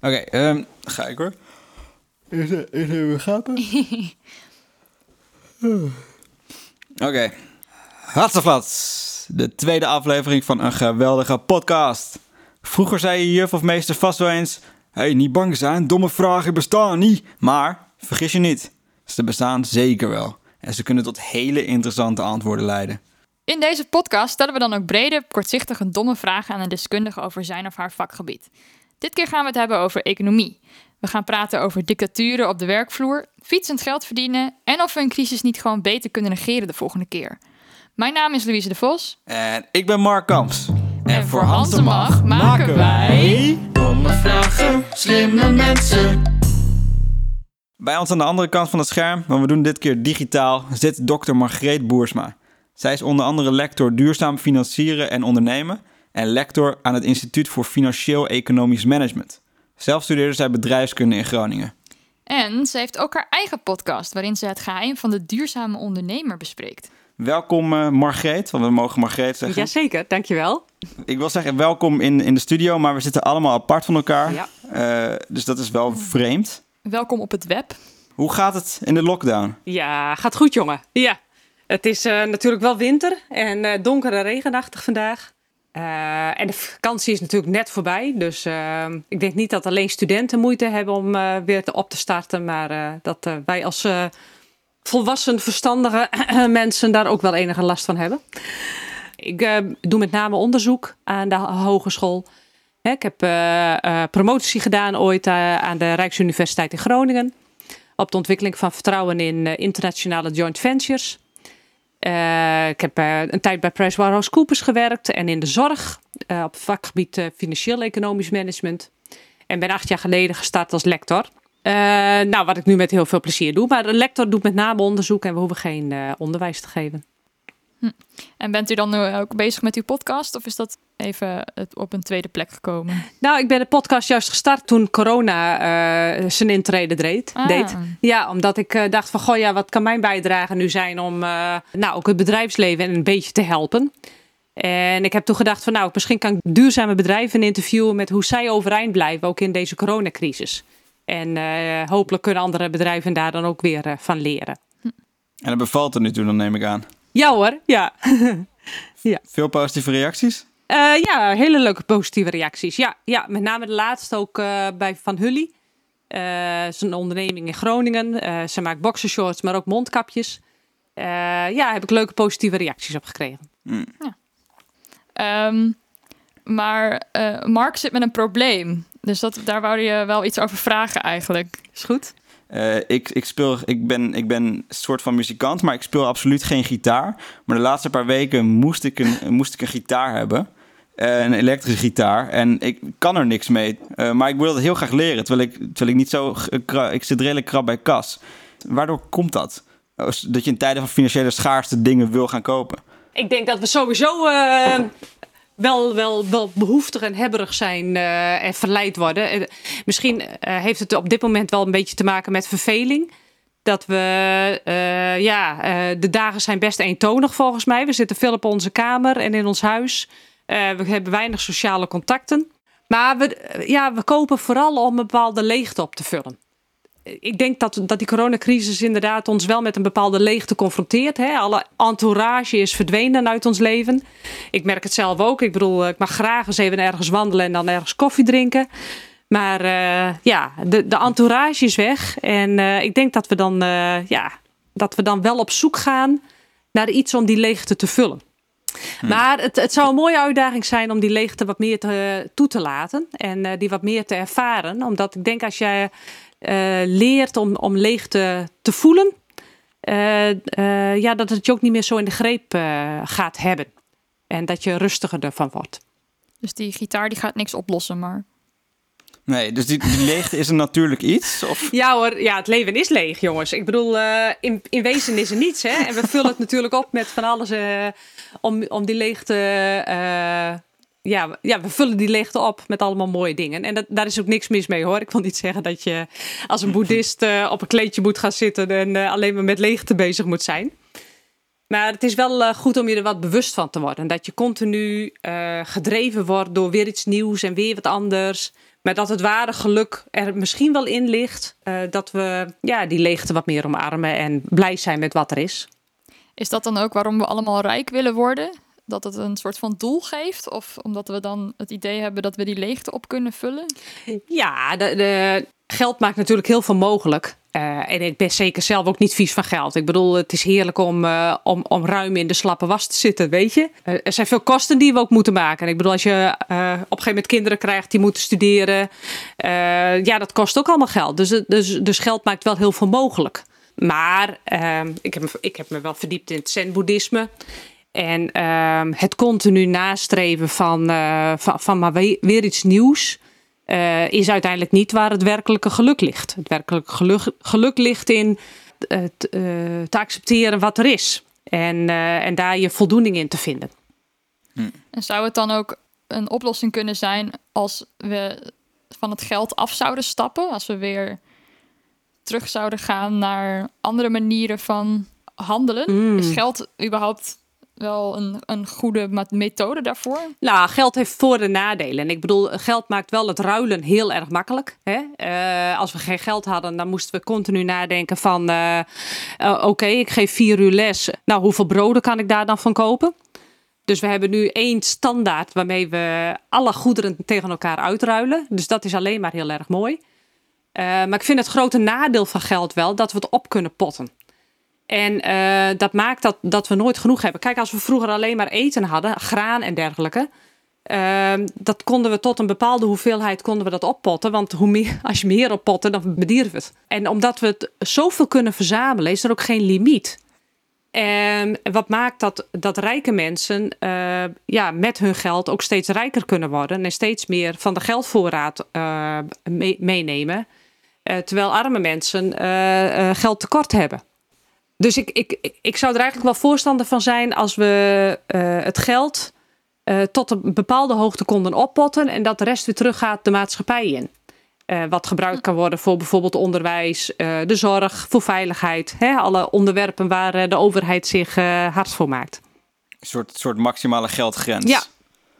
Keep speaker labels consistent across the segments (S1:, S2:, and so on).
S1: Oké, ehm, ga ik hoor. Is er, is er weer gapen? Oké. Hatseflats. De tweede aflevering van een geweldige podcast. Vroeger zei je juf of meester vast wel eens... hey, niet bang zijn, domme vragen bestaan niet. Maar, vergis je niet. Ze bestaan zeker wel. En ze kunnen tot hele interessante antwoorden leiden.
S2: In deze podcast stellen we dan ook brede, kortzichtige, domme vragen aan een deskundige over zijn of haar vakgebied. Dit keer gaan we het hebben over economie. We gaan praten over dictaturen op de werkvloer, fietsend geld verdienen en of we een crisis niet gewoon beter kunnen negeren de volgende keer. Mijn naam is Louise de Vos.
S1: En ik ben Mark Kamps.
S2: En voor Hans de Mag maken wij...
S1: Domme vragen, slimme mensen. Bij ons aan de andere kant van het scherm, maar we doen dit keer digitaal, zit dokter Margreet Boersma. Zij is onder andere lector duurzaam financieren en ondernemen en lector aan het Instituut voor Financieel Economisch Management. Zelf studeerde zij bedrijfskunde in Groningen.
S2: En ze heeft ook haar eigen podcast waarin ze het geheim van de duurzame ondernemer bespreekt.
S1: Welkom uh, Margreet, want we mogen Margreet zeggen.
S3: Jazeker, dankjewel.
S1: Ik wil zeggen welkom in, in de studio, maar we zitten allemaal apart van elkaar.
S3: Ja.
S1: Uh, dus dat is wel vreemd.
S2: Welkom op het web.
S1: Hoe gaat het in de lockdown?
S3: Ja, gaat goed jongen. Ja, het is uh, natuurlijk wel winter en uh, donker en regenachtig vandaag. Uh, en de vakantie is natuurlijk net voorbij. Dus ik denk niet dat alleen studenten moeite hebben om weer te op te starten. Maar dat wij als volwassen, verstandige mensen daar ook wel enige last van hebben. Ik doe met name onderzoek aan de hogeschool. Ik heb promotie gedaan ooit aan de Rijksuniversiteit in Groningen. Op de ontwikkeling van vertrouwen in internationale joint ventures. Uh, ik heb uh, een tijd bij PricewaterhouseCoopers gewerkt en in de zorg uh, op het vakgebied financieel-economisch management. En ben acht jaar geleden gestart als lector. nou, wat ik nu met heel veel plezier doe. Maar een lector doet met name onderzoek en we hoeven geen onderwijs te geven.
S2: Hm. En bent u dan nu ook bezig met uw podcast of is dat even op een tweede plek gekomen?
S3: Nou, ik ben de podcast juist gestart toen corona uh, zijn intrede deed.
S2: Ah.
S3: deed. Ja, omdat ik uh, dacht van, goh ja, wat kan mijn bijdrage nu zijn om uh, nou, ook het bedrijfsleven een beetje te helpen. En ik heb toen gedacht van, nou, misschien kan ik duurzame bedrijven interviewen met hoe zij overeind blijven, ook in deze coronacrisis. En hopelijk kunnen andere bedrijven daar dan ook weer van leren.
S1: En dat bevalt er nu toe, dan neem ik aan.
S3: Ja hoor, ja. ja.
S1: Veel positieve reacties?
S3: Uh, ja, hele leuke positieve reacties. Ja, ja met name de laatste ook uh, bij Van Hully. Uh, is een onderneming in Groningen. ze maakt boxershorts, maar ook mondkapjes. ja, heb ik leuke positieve reacties op gekregen.
S1: Mm.
S2: Ja. Um, maar Mark zit met een probleem. Dus dat, daar wou je wel iets over vragen eigenlijk.
S3: Is goed.
S1: Uh, ik, ik, speel, ik, ben, ik ben een soort van muzikant, maar ik speel absoluut geen gitaar. Maar de laatste paar weken moest ik een, moest ik een gitaar hebben. Uh, een elektrische gitaar. En ik kan er niks mee. Uh, maar ik wil dat heel graag leren. Terwijl ik, terwijl ik niet zo. Ik zit redelijk krap bij kas. Waardoor komt dat? Dat je in tijden van financiële schaarste dingen wil gaan kopen.
S3: Ik denk dat we sowieso wel, wel, wel behoeftig en hebberig zijn en verleid worden. Misschien heeft het op dit moment wel een beetje te maken met verveling. Dat we, ja, de dagen zijn best eentonig volgens mij. We zitten veel op onze kamer en in ons huis. We hebben weinig sociale contacten. Maar we, ja, we kopen vooral om een bepaalde leegte op te vullen ik denk dat, dat die coronacrisis inderdaad ons wel met een bepaalde leegte confronteert. Hè? Alle entourage is verdwenen uit ons leven. Ik merk het zelf ook. Ik bedoel, ik mag graag eens even ergens wandelen en dan ergens koffie drinken. Maar ja, de, de entourage is weg. En ik denk dat we, dan, ja, dat we dan wel op zoek gaan naar iets om die leegte te vullen. Hmm. Maar het, het, zou een mooie uitdaging zijn om die leegte wat meer te, toe te laten. En die wat meer te ervaren. Omdat ik denk als jij uh, leert om, om leegte te voelen, uh, ja, dat het je ook niet meer zo in de greep gaat hebben. En dat je rustiger ervan wordt.
S2: Dus die gitaar die gaat niks oplossen, maar.
S1: Nee, dus die, leegte is een natuurlijk iets? Of?
S3: Ja hoor, ja, het leven is leeg, jongens. Ik bedoel, in, in wezen is er niets. Hè? En we vullen het natuurlijk op met van alles om, om die leegte ja, ja, we vullen die leegte op met allemaal mooie dingen. En dat, daar is ook niks mis mee hoor. Ik wil niet zeggen dat je als een boeddhist uh, op een kleedje moet gaan zitten en uh, alleen maar met leegte bezig moet zijn. Maar het is wel uh, goed om je er wat bewust van te worden. Dat je continu gedreven wordt door weer iets nieuws en weer wat anders. Maar dat het ware geluk er misschien wel in ligt. eh, dat we ja, die leegte wat meer omarmen en blij zijn met wat er is.
S2: Is dat dan ook waarom we allemaal rijk willen worden? Dat het een soort van doel geeft? Of omdat we dan het idee hebben dat we die leegte op kunnen vullen?
S3: Ja, de, de, geld maakt natuurlijk heel veel mogelijk. Eh, en ik ben zeker zelf ook niet vies van geld. Ik bedoel, het is heerlijk om, eh, om, om ruim in de slappe was te zitten, weet je. Eh, er zijn veel kosten die we ook moeten maken. En ik bedoel, als je op een gegeven moment kinderen krijgt die moeten studeren. ja, dat kost ook allemaal geld. Dus, dus, dus geld maakt wel heel veel mogelijk. Maar ehm, ik, heb, ik heb me wel verdiept in het zen-boeddhisme. En ehm, het continu nastreven van, van, van maar weer iets nieuws eh, is uiteindelijk niet waar het werkelijke geluk ligt. Het werkelijke geluk, geluk ligt in het, eh, te accepteren wat er is. En, eh, en daar je voldoening in te vinden.
S2: En zou het dan ook een oplossing kunnen zijn als we van het geld af zouden stappen? Als we weer terug zouden gaan naar andere manieren van handelen?
S3: Mm.
S2: Is geld überhaupt wel een, een goede methode daarvoor?
S3: Nou, geld heeft voor- en nadelen. En ik bedoel, geld maakt wel het ruilen heel erg makkelijk. Hè? Eh, als we geen geld hadden, dan moesten we continu nadenken van... eh, eh, oké, ik geef vier uur les. Nou, hoeveel broden kan ik daar dan van kopen? Dus we hebben nu één standaard waarmee we alle goederen tegen elkaar uitruilen. Dus dat is alleen maar heel erg mooi. Maar ik vind het grote nadeel van geld wel dat we het op kunnen potten. En eh, dat maakt dat, dat we nooit genoeg hebben. Kijk, als we vroeger alleen maar eten hadden, graan en dergelijke. ehm, dat konden we tot een bepaalde hoeveelheid konden we dat oppotten. Want hoe meer, als je meer oppotte, dan bedierf het. En omdat we het zoveel kunnen verzamelen, is er ook geen limiet. En wat maakt dat, dat rijke mensen eh, ja, met hun geld ook steeds rijker kunnen worden en steeds meer van de geldvoorraad eh, mee- meenemen. Terwijl arme mensen geld tekort hebben. Dus ik, ik, ik zou er eigenlijk wel voorstander van zijn als we eh, het geld eh, tot een bepaalde hoogte konden oppotten en dat de rest weer teruggaat de maatschappij in. Eh, wat gebruikt kan worden voor bijvoorbeeld onderwijs, de zorg, voor veiligheid. Hè, alle onderwerpen waar de overheid zich hard voor maakt.
S1: Een soort, soort maximale geldgrens.
S3: Ja.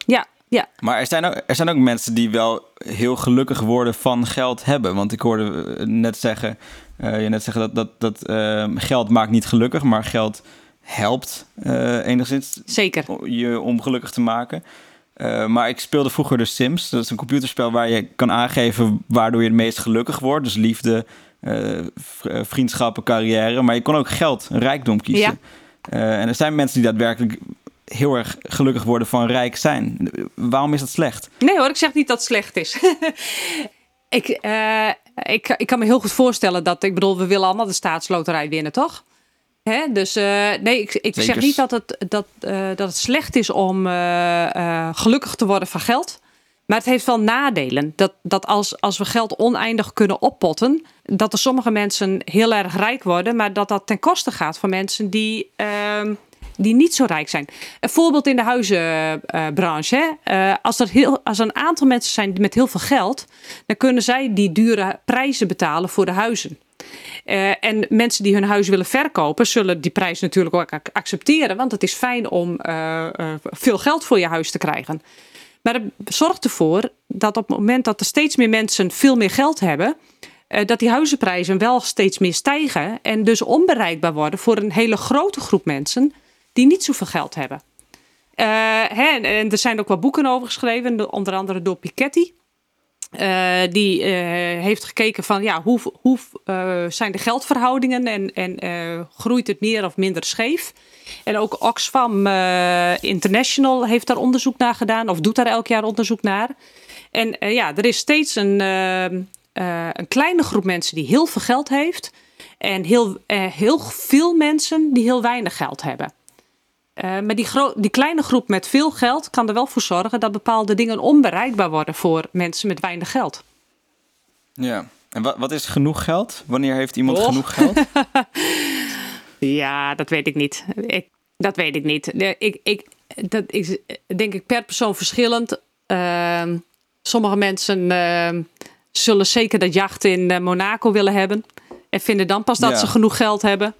S3: Ja, ja.
S1: Maar er zijn, ook, er zijn ook mensen die wel heel gelukkig worden van geld hebben. Want ik hoorde net zeggen, eh, je net zeggen dat, dat, dat eh, geld maakt niet gelukkig, maar geld helpt eh, enigszins
S3: zeker.
S1: je om gelukkig te maken. Eh, maar ik speelde vroeger de Sims. Dat is een computerspel waar je kan aangeven waardoor je het meest gelukkig wordt. Dus liefde, vriendschappen, carrière. Maar je kon ook geld, rijkdom kiezen. Eh, en er zijn mensen die daadwerkelijk heel erg gelukkig worden van rijk zijn. Waarom is dat slecht?
S3: Nee hoor, ik zeg niet dat het slecht is. ik, ik, ik kan me heel goed voorstellen dat, ik bedoel, we willen allemaal de staatsloterij winnen, toch? Hè? Dus eh, nee, ik, ik zeg niet dat het, dat, eh, dat het slecht is om eh, gelukkig te worden van geld. Maar het heeft wel nadelen. Dat, dat als, als we geld oneindig kunnen oppotten, dat er sommige mensen heel erg rijk worden, maar dat dat ten koste gaat van mensen die, ehm, die niet zo rijk zijn. Een voorbeeld in de huizenbranche. hè. Eh, als, er heel, als een aantal mensen zijn met heel veel geld, dan kunnen zij die dure prijzen betalen voor de huizen. Eh, en mensen die hun huis willen verkopen, zullen die prijs natuurlijk ook ac- accepteren. Want het is fijn om eh, veel geld voor je huis te krijgen. Maar het zorgt ervoor dat op het moment dat er steeds meer mensen veel meer geld hebben, dat die huizenprijzen wel steeds meer stijgen. En dus onbereikbaar worden voor een hele grote groep mensen die niet zoveel geld hebben. Eh, hè, en, er zijn ook wel boeken over geschreven, de- onder andere door Piketty. Eh, die eh, heeft gekeken van ja, hoe, hoe zijn de geldverhoudingen en, en groeit het meer of minder scheef. En ook Oxfam International heeft daar onderzoek naar gedaan of doet daar elk jaar onderzoek naar. En ja, er is steeds een, een kleine groep mensen die heel veel geld heeft. En heel, heel veel mensen die heel weinig geld hebben. Eh, maar die, die kleine groep met veel geld kan er wel voor zorgen dat bepaalde dingen onbereikbaar worden voor mensen met weinig geld.
S1: Ja. En wat, wat is genoeg geld? Wanneer heeft iemand
S3: Oh.
S1: genoeg geld?
S3: Ja, dat weet ik niet. Ik, dat weet ik niet. Ik, ik, dat is denk ik per persoon verschillend. Ehm, sommige mensen ehm, zullen zeker dat jacht in eh, Monaco willen hebben. En vinden dan pas dat
S1: Ja.
S3: ze genoeg geld hebben.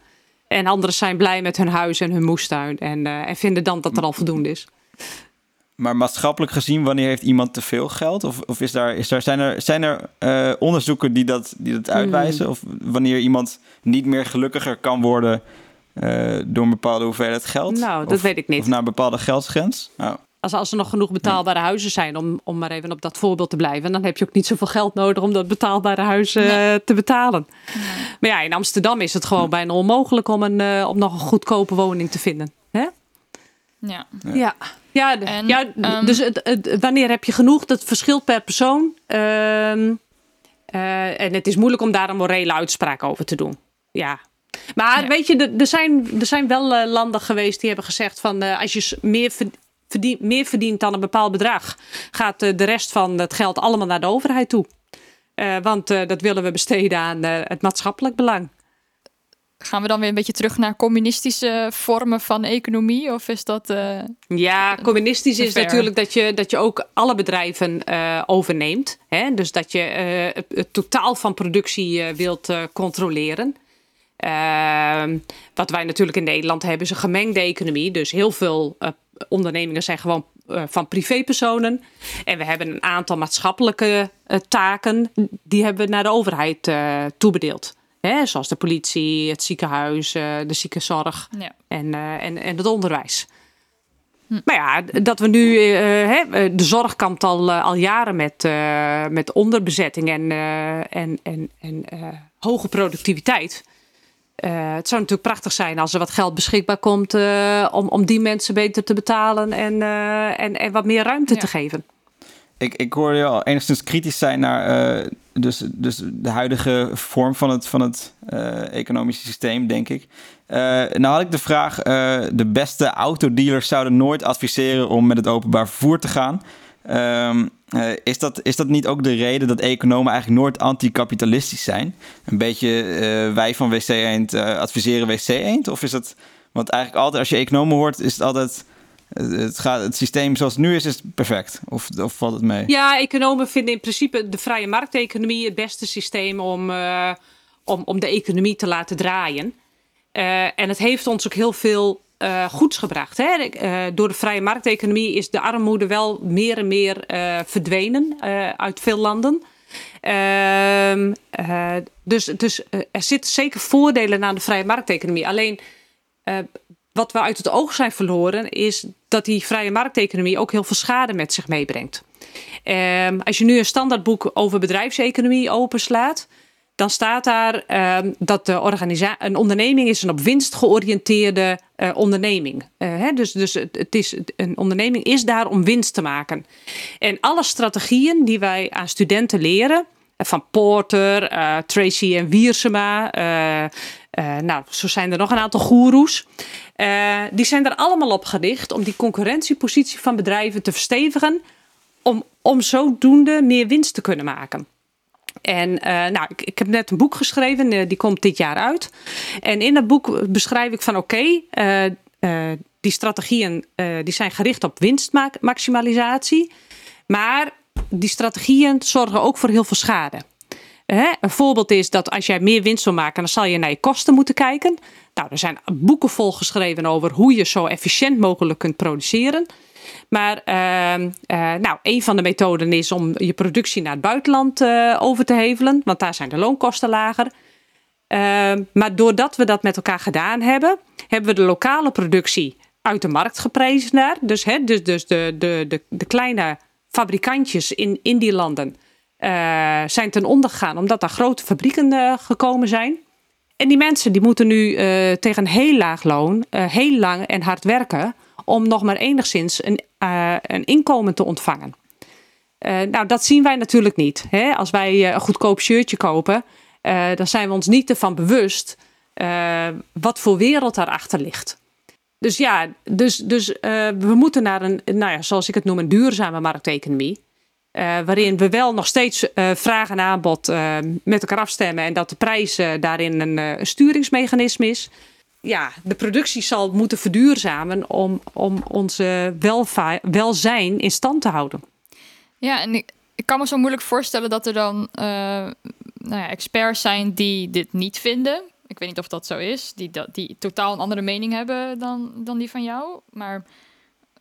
S3: En anderen zijn blij met hun huis en hun moestuin. En, eh, en vinden dan dat er al voldoende is.
S1: Maar maatschappelijk gezien, wanneer heeft iemand te veel geld? Of, of is daar, is daar, zijn er, zijn er eh, onderzoeken die dat, die dat uitwijzen? Of wanneer iemand niet meer gelukkiger kan worden uh, door een bepaalde hoeveelheid geld?
S3: Nou, dat
S1: of,
S3: weet ik niet.
S1: Of naar een bepaalde geldsgrens? Oh.
S3: Als, als er nog genoeg betaalbare huizen zijn, om, om maar even op dat voorbeeld te blijven, dan heb je ook niet zoveel geld nodig om dat betaalbare huis uh, te betalen. Nee. Maar ja, in Amsterdam is het gewoon bijna onmogelijk om, een, uh, om nog een goedkope woning te vinden. Hè?
S2: Ja.
S3: Ja. Ja, en, ja um, dus het, het, wanneer heb je genoeg? Dat verschilt per persoon. Uh, en het is moeilijk om daar een morele uitspraak over te doen. Ja, maar ja. weet je, er zijn, er zijn wel landen geweest die hebben gezegd van uh, als je meer, meer verdient dan een bepaald bedrag, gaat uh, de rest van het geld allemaal naar de overheid toe. want dat willen we besteden aan het maatschappelijk belang.
S2: Gaan we dan weer een beetje terug naar communistische vormen van economie? Of is dat.
S3: ja, communistisch is natuurlijk dat je, dat je ook alle bedrijven overneemt. Hè? Dus dat je het, het totaal van productie wilt controleren. Uh, wat wij natuurlijk in Nederland hebben is een gemengde economie. Dus heel veel ondernemingen zijn gewoon uh, van privépersonen. En we hebben een aantal maatschappelijke uh, taken. Die hebben we naar de overheid toebedeeld. Hè, zoals de politie, het ziekenhuis, de ziekenzorg ja. en, en, en het onderwijs. Hm. Maar ja, dat we nu. Hè, de zorg kampt al, al jaren met, met onderbezetting en, en, en, en hoge productiviteit. Uh, het zou natuurlijk prachtig zijn als er wat geld beschikbaar komt uh, om, om die mensen beter te betalen en, uh, en, en wat meer ruimte ja. te geven.
S1: Ik, ik hoorde je al enigszins kritisch zijn naar dus, dus de huidige vorm van het, van het economische systeem, denk ik. nou had ik de vraag, de beste autodealers zouden nooit adviseren om met het openbaar vervoer te gaan. Um, uh, is, dat, is dat niet ook de reden dat economen eigenlijk nooit anticapitalistisch zijn? Een beetje uh, wij van WC Eend uh, adviseren WC Eend? Of is dat... Want eigenlijk altijd als je economen hoort, is het altijd... Het, gaat, het systeem zoals het nu is, is perfect. Of, of valt het mee?
S3: Ja, economen vinden in principe de vrije markteconomie het beste systeem om, om, om de economie te laten draaien. en het heeft ons ook heel veel uh, goeds gebracht. Hè? Uh, door de vrije markteconomie is de armoede wel meer en meer uh, verdwenen uit veel landen. Ehm, dus dus er zitten zeker voordelen aan de vrije markteconomie. Alleen wat we uit het oog zijn verloren is dat die vrije markteconomie ook heel veel schade met zich meebrengt. Ehm, als je nu een standaardboek over bedrijfseconomie openslaat, dan staat daar uh, dat de organisa- een onderneming is een op winst georiënteerde uh, onderneming. Uh, hè? Dus, dus het is, een onderneming is daar om winst te maken. En alle strategieën die wij aan studenten leren, eh, van Porter, Tracy en Wiersema, nou, zo zijn er nog een aantal goeroes. die zijn er allemaal op gericht om die concurrentiepositie van bedrijven te verstevigen, om, om zodoende meer winst te kunnen maken. En uh, nou, ik, ik, heb net een boek geschreven, uh, die komt dit jaar uit. En in dat boek beschrijf ik van oké, uh, die strategieën die zijn gericht op winstmaximalisatie. Maar die strategieën zorgen ook voor heel veel schade. Een voorbeeld is dat als jij meer winst wil maken, dan zal je naar je kosten moeten kijken. Nou, er zijn boeken vol geschreven over hoe je zo efficiënt mogelijk kunt produceren. Maar uh, uh, nou, een van de methoden is om je productie naar het buitenland uh, over te hevelen, want daar zijn de loonkosten lager. Ehm, maar doordat we dat met elkaar gedaan hebben, hebben we de lokale productie uit de markt geprezen naar. Dus, hè, dus, dus de, de, de, de kleine fabrikantjes in, in die landen uh, zijn ten onder gegaan omdat daar grote fabrieken uh, gekomen zijn. En die mensen die moeten nu uh, tegen een heel laag loon heel lang en hard werken om nog maar enigszins een, een inkomen te ontvangen. Nou, dat zien wij natuurlijk niet. Hè? Als wij een goedkoop shirtje kopen, dan zijn we ons niet ervan bewust wat voor wereld daarachter ligt. Dus ja, dus, dus we moeten naar een, nou ja, zoals ik het noem, een duurzame markteconomie. Waarin we wel nog steeds vraag en aanbod met elkaar afstemmen en dat de prijs daarin een sturingsmechanisme is ja, de productie zal moeten verduurzamen om, om onze welzijn in stand te houden.
S2: Ja, en ik, kan me zo moeilijk voorstellen dat er dan nou ja, experts zijn die dit niet vinden. Ik weet niet of dat zo is, die, die totaal een andere mening hebben dan, dan die van jou. Maar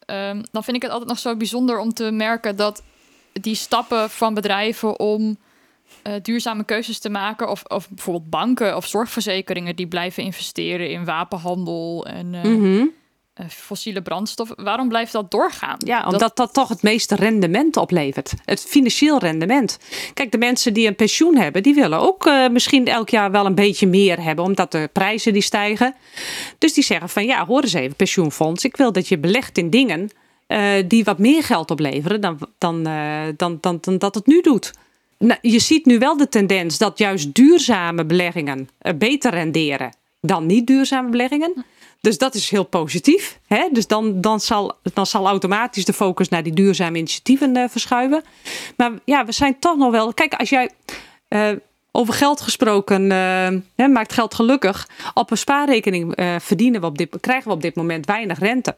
S2: ehm, dan vind ik het altijd nog zo bijzonder om te merken dat die stappen van bedrijven om eh, duurzame keuzes te maken, of, of bijvoorbeeld banken of zorgverzekeringen die blijven investeren in wapenhandel en eh,
S3: Mhm.
S2: eh, fossiele brandstoffen. Waarom blijft dat doorgaan?
S3: Ja, omdat dat... toch het meeste rendement oplevert. Het financieel rendement. Kijk, de mensen die een pensioen hebben, die willen ook misschien elk jaar wel een beetje meer hebben, omdat de prijzen die stijgen. Dus die zeggen van ja, hoor eens even, pensioenfonds. Ik wil dat je belegt in dingen die wat meer geld opleveren dan, dan, eh, dan, dan, dan dat het nu doet. Nou, je ziet nu wel de tendens dat juist duurzame beleggingen eh, beter renderen dan niet duurzame beleggingen. Dus dat is heel positief. Hè? Dus dan, dan, zal, dan zal automatisch de focus naar die duurzame initiatieven eh, verschuiven. Maar ja, we zijn toch nog wel. Kijk, als jij eh, over geld gesproken, eh, hè, maakt geld gelukkig. Op een spaarrekening eh, verdienen we op dit, krijgen we op dit moment weinig rente.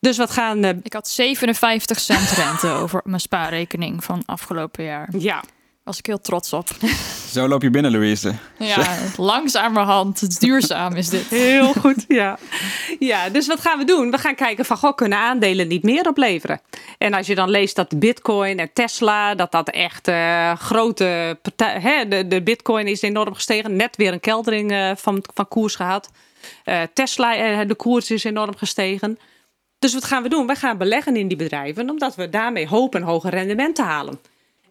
S3: Dus wat gaan. eh,
S2: Ik had 57 cent rente over mijn spaarrekening van afgelopen jaar.
S3: ja,
S2: Was ik heel trots op.
S1: Zo loop je binnen, Louise.
S2: Ja, langzamerhand. Het is duurzaam is dit.
S3: Heel goed, ja. Ja, dus wat gaan we doen? We gaan kijken van, goh, kunnen aandelen niet meer opleveren? En als je dan leest dat Bitcoin en Tesla, dat dat echt eh, grote partij, hè, de, de Bitcoin is enorm gestegen, net weer een keldering eh, van, van koers gehad. Eh, Tesla, de koers is enorm gestegen. Dus wat gaan we doen? We gaan beleggen in die bedrijven, omdat we daarmee hopen een hoger rendement te halen.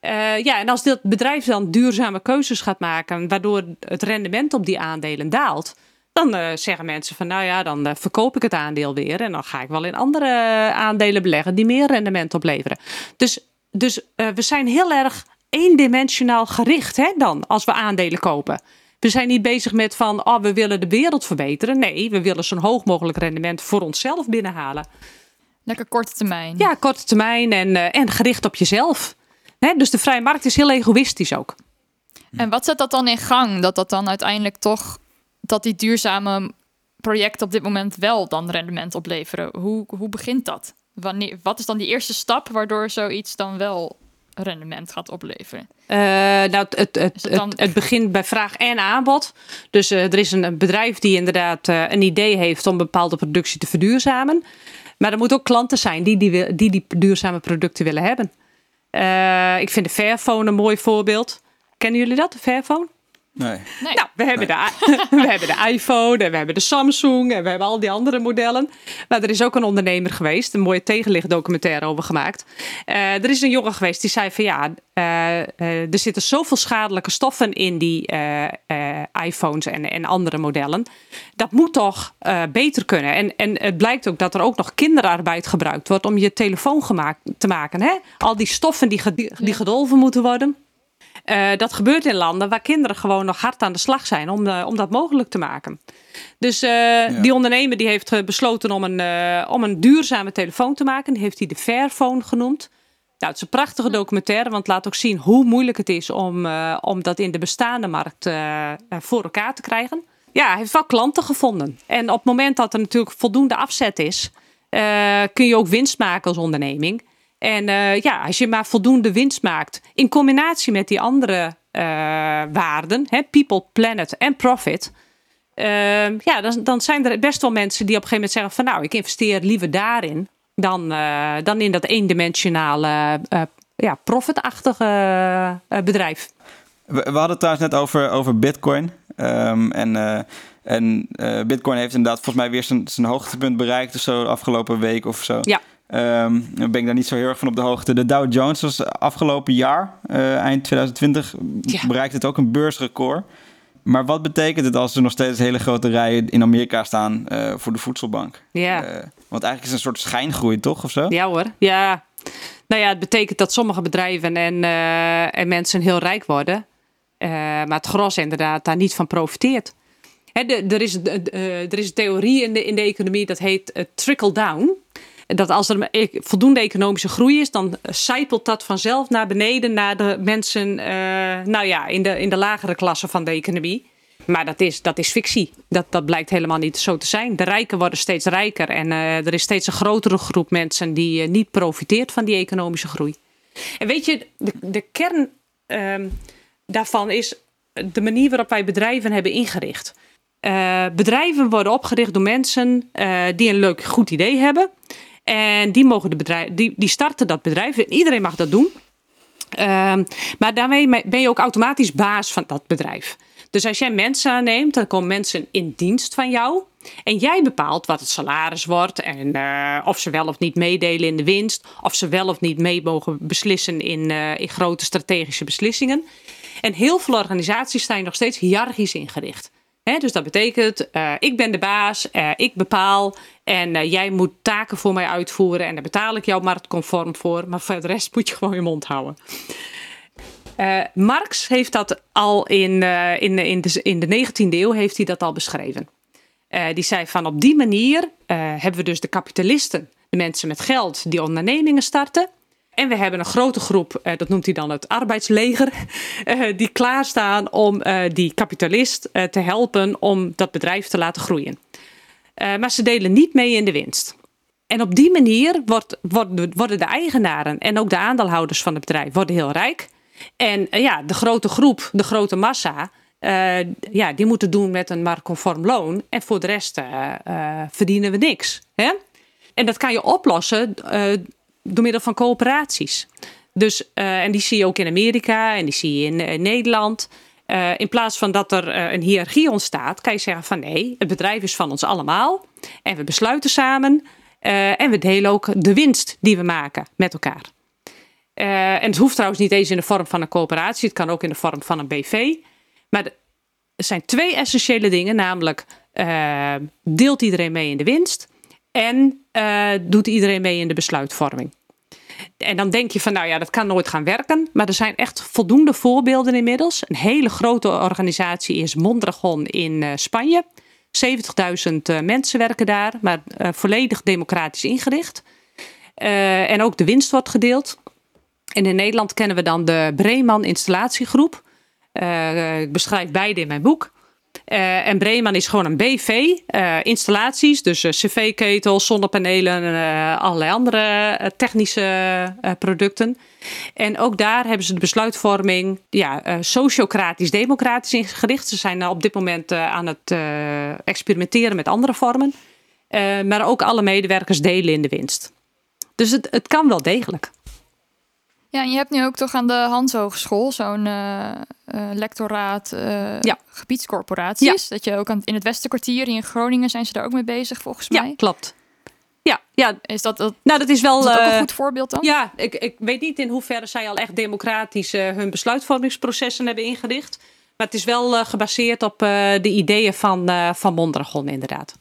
S3: Eh, ja, en als dit bedrijf dan duurzame keuzes gaat maken, waardoor het rendement op die aandelen daalt, dan eh, zeggen mensen van, nou ja, dan eh, verkoop ik het aandeel weer en dan ga ik wel in andere aandelen beleggen die meer rendement opleveren. Dus, dus we zijn heel erg eendimensionaal gericht hè, dan, als we aandelen kopen. We zijn niet bezig met van, oh, we willen de wereld verbeteren. Nee, we willen zo'n hoog mogelijk rendement voor onszelf binnenhalen.
S2: Lekker korte termijn.
S3: Ja, korte termijn en, en gericht op jezelf. Hè, dus de vrije markt is heel egoïstisch ook.
S2: En wat zet dat dan in gang? Dat dat dan uiteindelijk toch... dat die duurzame projecten op dit moment wel dan rendement opleveren. Hoe, hoe begint dat? Wanneer, wat is dan die eerste stap waardoor zoiets dan wel rendement gaat opleveren?
S3: Eh, nou, het, het, het,
S2: het
S3: begint bij vraag en aanbod. Dus eh, er is een, bedrijf die inderdaad eh, een idee heeft om bepaalde productie te verduurzamen. Maar er moeten ook klanten zijn die die, die, die duurzame producten willen hebben. Eh, ik vind de Fairphone een mooi voorbeeld. Kennen jullie dat, de Fairphone?
S1: Nee.
S2: Nee.
S3: Nou, we hebben, de, we hebben de iPhone en we hebben de Samsung en we hebben al die andere modellen. Maar er is ook een ondernemer geweest, een mooie tegenlichtdocumentaire over gemaakt. Eh, er is een jongen geweest die zei van ja, eh, eh, er zitten zoveel schadelijke stoffen in die eh, eh, iPhones en, en andere modellen. Dat moet toch eh, beter kunnen. En, en het blijkt ook dat er ook nog kinderarbeid gebruikt wordt om je telefoon gemaakt, te maken. Hè? Al die stoffen die, die gedolven moeten worden. Eh, dat gebeurt in landen waar kinderen gewoon nog hard aan de slag zijn om, eh, om dat mogelijk te maken. Dus eh, die ondernemer die heeft besloten om een, eh, om een duurzame telefoon te maken. Die heeft hij de Fairphone genoemd. Nou, het is een prachtige documentaire, want het laat ook zien hoe moeilijk het is om, eh, om dat in de bestaande markt voor elkaar te krijgen. Ja, hij heeft wel klanten gevonden. En op het moment dat er natuurlijk voldoende afzet is, eh, kun je ook winst maken als onderneming. En eh, ja, als je maar voldoende winst maakt in combinatie met die andere eh, waarden, hè, people, planet en profit. eh, ja, dan, dan zijn er best wel mensen die op een gegeven moment zeggen van nou, ik investeer liever daarin dan, eh, dan in dat eendimensionale, ja, profitachtige bedrijf.
S1: We, we hadden het trouwens net over, over Bitcoin. Ehm, en en Bitcoin heeft inderdaad volgens mij weer zijn, zijn hoogtepunt bereikt of zo de afgelopen week of zo.
S3: Ja.
S1: Dan ben ik daar niet zo heel erg van op de hoogte. De Dow Jones was afgelopen jaar, eh, eind 2020,
S3: Ja.
S1: bereikte het ook een beursrecord. Maar wat betekent het als er nog steeds hele grote rijen in Amerika staan eh, voor de voedselbank?
S3: Ja.
S1: Eh, want eigenlijk is het een soort schijngroei, toch? Of zo?
S3: Ja hoor, ja. Nou ja, het betekent dat sommige bedrijven en, en mensen heel rijk worden. Maar het gros inderdaad daar niet van profiteert. Hè, de, er, is, er is een theorie in de, in de economie dat heet trickle-down. Dat als er e- voldoende economische groei is, dan zijpelt dat vanzelf naar beneden naar de mensen eh, nou ja, in, de, in de lagere klasse van de economie. Maar dat is, dat is fictie. Dat, dat blijkt helemaal niet zo te zijn. De rijken worden steeds rijker. En eh, er is steeds een grotere groep mensen die eh, niet profiteert van die economische groei. En weet je, de, de kern ehm, daarvan is de manier waarop wij bedrijven hebben ingericht. Eh, bedrijven worden opgericht door mensen eh, die een leuk, goed idee hebben. En die, mogen de bedrijf, die, die starten dat bedrijf. Iedereen mag dat doen. Ehm, maar daarmee ben je ook automatisch baas van dat bedrijf. Dus als jij mensen aanneemt, dan komen mensen in dienst van jou. En jij bepaalt wat het salaris wordt en uh, of ze wel of niet meedelen in de winst. Of ze wel of niet mee mogen beslissen in, uh, in grote strategische beslissingen. En heel veel organisaties zijn nog steeds hiërarchisch ingericht. Dus dat betekent, uh, ik ben de baas, ik bepaal en jij moet taken voor mij uitvoeren. En daar betaal ik jou marktconform voor. Maar voor de rest moet je gewoon je mond houden. Marx heeft dat al in, in, in, de, in de 19e eeuw heeft hij dat al beschreven. Die zei van op die manier hebben we dus de kapitalisten, de mensen met geld die ondernemingen starten. En we hebben een grote groep, dat noemt hij dan het arbeidsleger, die klaarstaan om die kapitalist te helpen om dat bedrijf te laten groeien. maar ze delen niet mee in de winst. En op die manier wordt, worden, de eigenaren en ook de aandeelhouders van het bedrijf worden heel rijk. En uh, ja, de grote groep, de grote massa, uh, ja, die moeten doen met een marktconform loon. En voor de rest uh, verdienen we niks. Hè? En dat kan je oplossen door middel van coöperaties. Dus, en die zie je ook in Amerika en die zie je in, in Nederland. in plaats van dat er een hiërarchie ontstaat, kan je zeggen van nee, het bedrijf is van ons allemaal. En we besluiten samen. en we delen ook de winst die we maken met elkaar. En het hoeft trouwens niet eens in de vorm van een coöperatie. Het kan ook in de vorm van een BV. Maar er zijn twee essentiële dingen. Namelijk, deelt iedereen mee in de winst? En uh, doet iedereen mee in de besluitvorming? En dan denk je van, nou ja, dat kan nooit gaan werken. Maar er zijn echt voldoende voorbeelden inmiddels. Een hele grote organisatie is Mondragon in Spanje. 70.000 mensen werken daar, maar volledig democratisch ingericht. en ook de winst wordt gedeeld. En in Nederland kennen we dan de Breeman installatiegroep. Ik beschrijf beide in mijn boek. Uh, en Breeman is gewoon een BV, uh, installaties, dus cv-ketels, zonnepanelen, allerlei andere technische producten. En ook daar hebben ze de besluitvorming ja, sociocratisch-democratisch ingericht. Ze zijn op dit moment aan het experimenteren met andere vormen. maar ook alle medewerkers delen in de winst. Dus het, het kan wel degelijk.
S2: Ja, en je hebt nu ook toch aan de Hans Hogeschool zo'n uh, uh, lectoraat uh, ja. gebiedscorporaties. Dat je ook aan, in het Westenkwartier in Groningen zijn ze daar ook mee bezig volgens mij.
S3: Ja, klopt. Ja, ja.
S2: Is dat, dat,
S3: nou, dat is wel
S2: is dat ook een goed voorbeeld dan?
S3: Ja, ik, ik weet niet in hoeverre zij al echt democratisch hun besluitvormingsprocessen hebben ingericht. Maar het is wel gebaseerd op de ideeën van, van Mondragon inderdaad.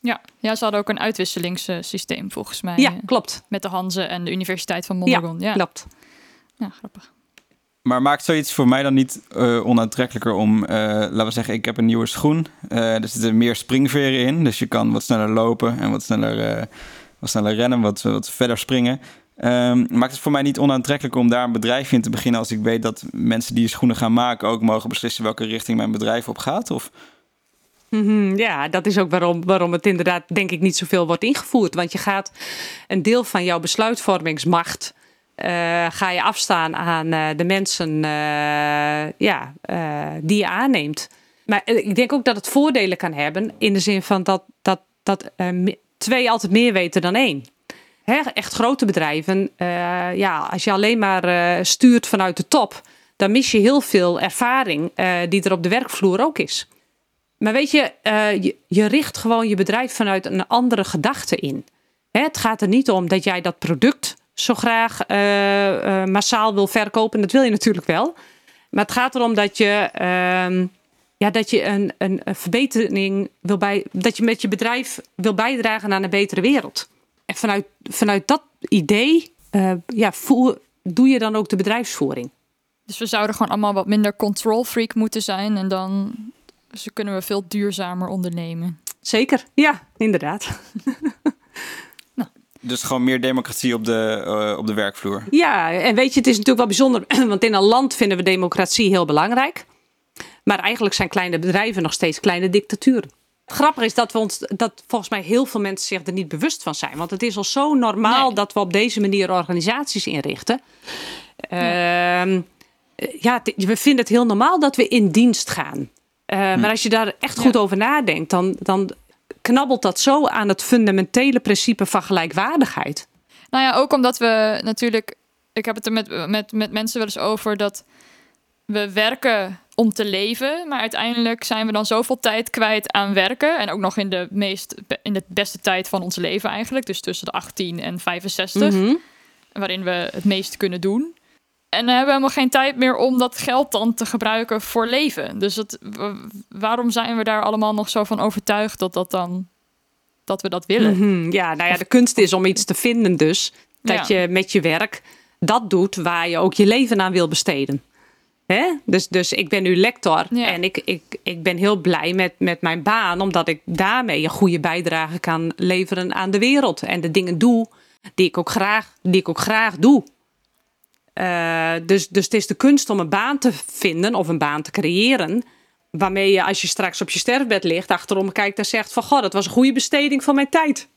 S2: Ja. ja, ze hadden ook een uitwisselingssysteem volgens mij.
S3: Ja, klopt.
S2: Met de Hanze en de Universiteit van Mondragon. Ja,
S3: ja. klopt.
S2: Ja, grappig.
S1: Maar maakt zoiets voor mij dan niet uh, onaantrekkelijker om, uh, laten we zeggen, ik heb een nieuwe schoen. Uh, er zitten meer springveren in, dus je kan wat sneller lopen en wat sneller, wat sneller rennen, wat, wat verder springen. Um, maakt het voor mij niet onaantrekkelijk om daar een bedrijf in te beginnen als ik weet dat mensen die schoenen gaan maken ook mogen beslissen welke richting mijn bedrijf op gaat? Of
S3: ja, dat is ook waarom, waarom het inderdaad, denk ik, niet zoveel wordt ingevoerd. Want je gaat een deel van jouw besluitvormingsmacht. Uh, ga je afstaan aan uh, de mensen uh, ja, die je aanneemt. Maar ik denk ook dat het voordelen kan hebben. In de zin van dat, dat, dat twee altijd meer weten dan één. Hè, echt grote bedrijven. ja, als je alleen maar stuurt vanuit de top. Dan mis je heel veel ervaring die er op de werkvloer ook is. Maar weet je, uh, je, je, richt gewoon je bedrijf vanuit een andere gedachte in. Hè, het gaat er niet om dat jij dat product zo graag uh, uh, massaal wil verkopen. Dat wil je natuurlijk wel. Maar het gaat erom dat je, ehm, ja, dat je een, een, verbetering wil bij. dat je met je bedrijf wil bijdragen aan een betere wereld. En vanuit, vanuit dat idee ja, doe je dan ook de bedrijfsvoering.
S2: Dus we zouden gewoon allemaal wat minder control freak moeten zijn en dan dus dan kunnen we veel duurzamer ondernemen.
S3: Zeker, ja, inderdaad.
S1: nou. Dus gewoon meer democratie op de, uh, op de werkvloer.
S3: Ja, en weet je, het is natuurlijk wel bijzonder, want in een land vinden we democratie heel belangrijk. Maar eigenlijk zijn kleine bedrijven nog steeds kleine dictaturen. Grappig is dat we ons dat volgens mij heel veel mensen zich er niet bewust van zijn. Want het is al zo normaal nee. dat we op deze manier organisaties inrichten. Ja. Uh, ja, we vinden het heel normaal dat we in dienst gaan. Uh, Maar als je daar echt goed over nadenkt, dan, dan knabbelt dat zo aan het fundamentele principe van gelijkwaardigheid.
S2: Nou ja, ook omdat we natuurlijk. Ik heb het er met, met, met mensen wel eens over dat we werken om te leven. Maar uiteindelijk zijn we dan zoveel tijd kwijt aan werken. En ook nog in de, meest, in de beste tijd van ons leven eigenlijk. Dus tussen de 18 en 65.
S3: Mhm.
S2: Waarin we het meest kunnen doen. En dan hebben we helemaal geen tijd meer om dat geld dan te gebruiken voor leven. Dus het, waarom zijn we daar allemaal nog zo van overtuigd dat dat dan dat we dat willen?
S3: Mhm, Ja, nou ja, de kunst is om iets te vinden dus. Dat
S2: Ja.
S3: je met je werk dat doet waar je ook je leven aan wil besteden. Hè? Dus, dus ik ben nu lector
S2: Ja.
S3: en ik, ik, ik ben heel blij met, met mijn baan, omdat ik daarmee een goede bijdrage kan leveren aan de wereld. En de dingen doe die ik ook graag, die ik ook graag doe. Eh, dus, dus het is de kunst om een baan te vinden of een baan te creëren. Waarmee je als je straks op je sterfbed ligt, achterom kijkt en zegt van... God, dat was een goede besteding van mijn tijd.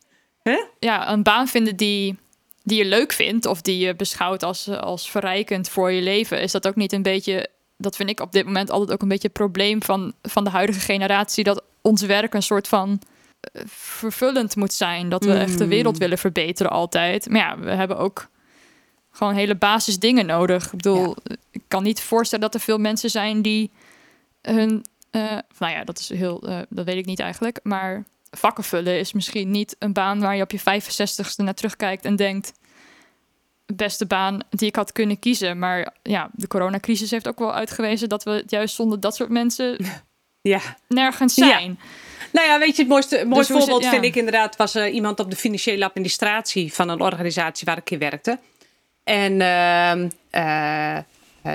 S2: Ja, een baan vinden die, die je leuk vindt of die je beschouwt als, als verrijkend voor je leven, is dat ook niet een beetje, dat vind ik op dit moment altijd ook een beetje het probleem van, van de huidige generatie, dat ons werk een soort van eh, vervullend moet zijn. Dat we echt de wereld willen verbeteren altijd. Maar ja, we hebben ook gewoon hele basisdingen nodig. Ik bedoel, ik kan niet voorstellen dat er veel mensen zijn die hun, eh, nou ja, dat is heel, eh, dat weet ik niet eigenlijk, maar vakken vullen is misschien niet een baan waar je op je 65ste naar terugkijkt en denkt. Beste baan die ik had kunnen kiezen. Maar ja, de coronacrisis heeft ook wel uitgewezen dat we juist zonder dat soort mensen
S3: Ja.
S2: nergens
S3: Ja.
S2: zijn.
S3: Nou ja, weet je, het mooiste, het
S2: het-
S3: voorbeeld
S2: ja.
S3: vind ik inderdaad... was eh, iemand op de financiële administratie van een organisatie waar ik in werkte. En ehm, eh, eh,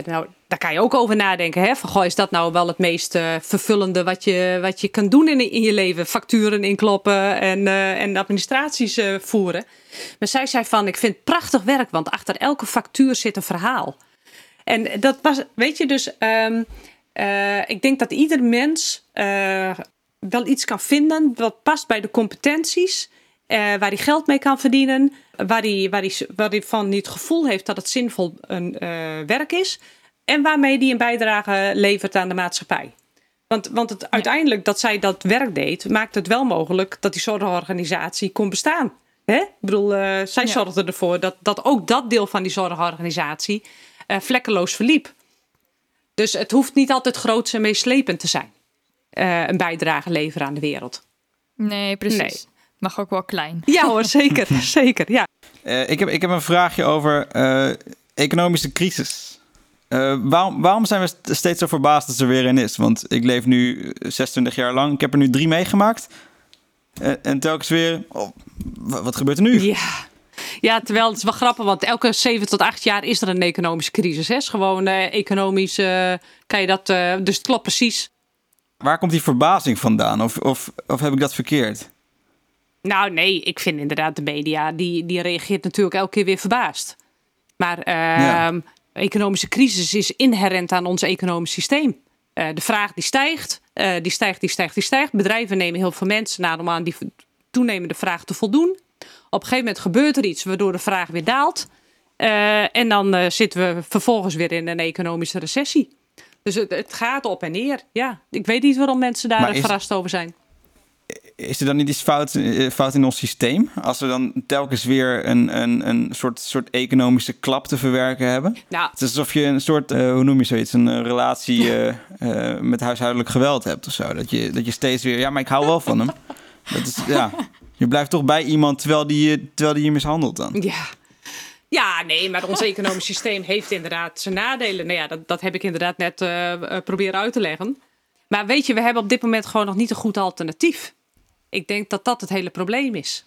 S3: nou, daar kan je ook over nadenken. Hè? Van, goh, is dat nou wel het meest eh, vervullende wat je, wat je kan doen in, in je leven? Facturen inkloppen en, en administraties voeren. Maar zij zei van, ik vind het prachtig werk, want achter elke factuur zit een verhaal. En dat was, weet je, dus ehm, eh, ik denk dat ieder mens wel iets kan vinden wat past bij de competenties. Eh, waar hij geld mee kan verdienen. Waar hij, waar, hij, waar hij van niet het gevoel heeft dat het zinvol een eh, werk is. En waarmee hij een bijdrage levert aan de maatschappij. Want, want het, uiteindelijk dat zij dat werk deed, maakt het wel mogelijk dat die zorgorganisatie kon bestaan. Hè? Ik bedoel, eh, zij
S2: Ja.
S3: zorgde ervoor dat, dat ook dat deel van die zorgorganisatie vlekkeloos verliep. Dus het hoeft niet altijd groots en meeslepend te zijn. een bijdrage leveren aan de wereld.
S2: Nee, precies.
S3: Nee.
S2: Mag ook wel klein.
S3: Ja hoor, zeker. zeker ja.
S1: Eh, ik, heb, ik heb een vraagje over eh, economische crisis. Eh, waarom, waarom zijn we st- steeds zo verbaasd dat ze er weer in is? Want ik leef nu 26 jaar lang. Ik heb er nu drie meegemaakt. Eh, en telkens weer... oh, wa- wat gebeurt er nu?
S3: Ja. ja, terwijl het is wel grappig, want elke 7 tot 8 jaar is er een economische crisis. Hè? Is gewoon eh, economisch, eh, kan je dat, eh, dus het klopt precies.
S1: Waar komt die verbazing vandaan? Of, of, of heb ik dat verkeerd?
S3: Nou nee, ik vind inderdaad de media, die, die reageert natuurlijk elke keer weer verbaasd. Maar
S1: Ja.
S3: economische crisis is inherent aan ons economisch systeem. Eh, de vraag die stijgt, eh, die stijgt, die stijgt, die stijgt. Bedrijven nemen heel veel mensen aan om aan die toenemende vraag te voldoen. Op een gegeven moment gebeurt er iets waardoor de vraag weer daalt. Eh, en dan zitten we vervolgens weer in een economische recessie. Dus het, het gaat op en neer. Ja, ik weet niet waarom mensen daar
S1: is-
S3: verrast over zijn.
S1: Is er dan niet iets fout, eh, fout in ons systeem? Als we dan telkens weer een, een, een soort, soort economische klap te verwerken hebben?
S3: Nou,
S1: Het is alsof je een soort, eh, hoe noem je zoiets, een eh, relatie met huishoudelijk geweld hebt of zo. Dat je, dat je steeds weer, ja, maar ik hou wel van hem. Dat is, ja, je blijft toch bij iemand terwijl die, je- terwijl die je mishandelt dan.
S3: Ja. Ja, nee, maar ons economisch systeem heeft inderdaad zijn nadelen. Nou ja, dat, dat heb ik inderdaad net proberen uit te leggen. Maar weet je, we hebben op dit moment gewoon nog niet een goed alternatief. Ik denk dat dat het hele probleem is.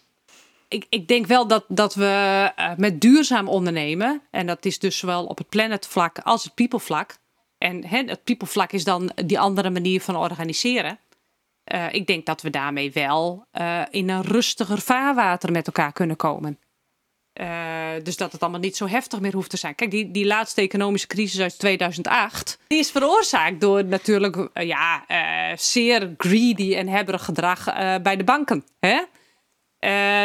S3: Ik, ik denk wel dat, dat we eh, met duurzaam ondernemen, en dat is dus zowel op het planetvlak als het people-vlak. En het people-vlak is dan die andere manier van organiseren. Eh, ik denk dat we daarmee wel eh, in een rustiger vaarwater met elkaar kunnen komen. Eh, dus dat het allemaal niet zo heftig meer hoeft te zijn. Kijk, die, die laatste economische crisis uit 2008... die is veroorzaakt door natuurlijk eh, ja, eh, zeer greedy en hebberig gedrag bij de banken. Hè?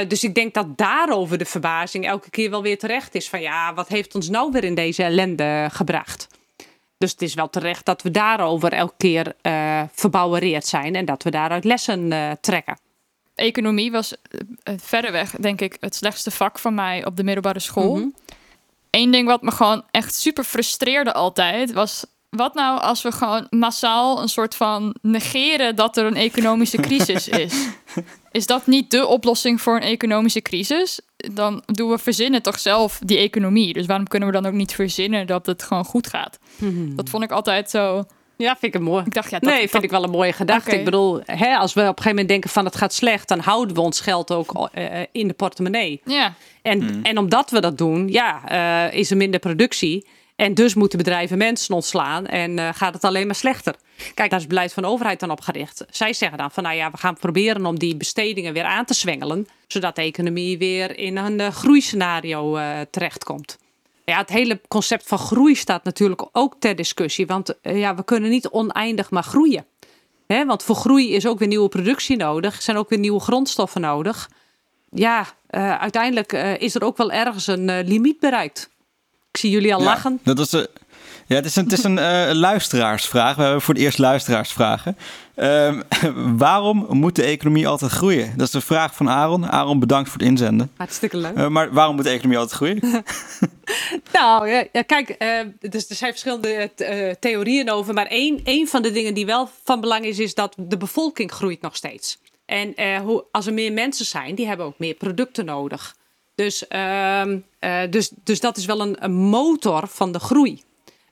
S3: Dus ik denk dat daarover de verbazing elke keer wel weer terecht is. Van ja, wat heeft ons nou weer in deze ellende gebracht? Dus het is wel terecht dat we daarover elke keer verbouwereerd zijn... en dat we daaruit lessen trekken.
S2: Economie was uh, verreweg, denk ik, het slechtste vak van mij op de middelbare school.
S3: Mhm.
S2: Eén ding wat me gewoon echt super frustreerde altijd was. Wat nou als we gewoon massaal een soort van negeren dat er een economische crisis is? Is dat niet de oplossing voor een economische crisis? Dan doen we verzinnen toch zelf die economie. Dus waarom kunnen we dan ook niet verzinnen dat het gewoon goed gaat? Dat vond ik altijd zo.
S3: Ja, vind ik het mooi.
S2: Ik dacht, ja, dat,
S3: nee, vind
S2: dat-
S3: ik wel een mooie gedachte. Ik bedoel, hè, als we op een gegeven moment denken van het gaat slecht, dan houden we ons geld ook eh, in de portemonnee.
S2: Ja,
S3: En, en omdat we dat doen, ja, eh, is er minder productie. En dus moeten bedrijven mensen ontslaan en eh, gaat het alleen maar slechter. Kijk, daar is het beleid van de overheid dan op gericht. Zij zeggen dan van, nou ja, we gaan proberen om die bestedingen weer aan te zwengelen. Zodat de economie weer in een eh, groeiscenario eh, terechtkomt. Ja, het hele concept van groei staat natuurlijk ook ter discussie. Want eh, ja, we kunnen niet oneindig maar groeien. Hè, want voor groei is ook weer nieuwe productie nodig. zijn ook weer nieuwe grondstoffen nodig. Ja, eh, uiteindelijk eh, is er ook wel ergens een limiet bereikt. Ik zie jullie al
S1: Ja,
S3: lachen.
S1: Dat was, eh, ja, het is een, het is een eh, luisteraarsvraag. We hebben voor het eerst luisteraarsvragen. Ehm, waarom moet de economie altijd groeien? Dat is de vraag van Aaron. Aaron, bedankt voor het inzenden.
S3: Hartstikke leuk.
S1: Eh, maar waarom moet de economie altijd groeien?
S3: Nou, ja, kijk, eh, dus er zijn verschillende theorieën over. Maar één, één van de dingen die wel van belang is, is dat de bevolking groeit nog steeds. En hoe, als er meer mensen zijn, die hebben ook meer producten nodig. Dus, ehm, eh, dus, dus dat is wel een, een motor van de groei.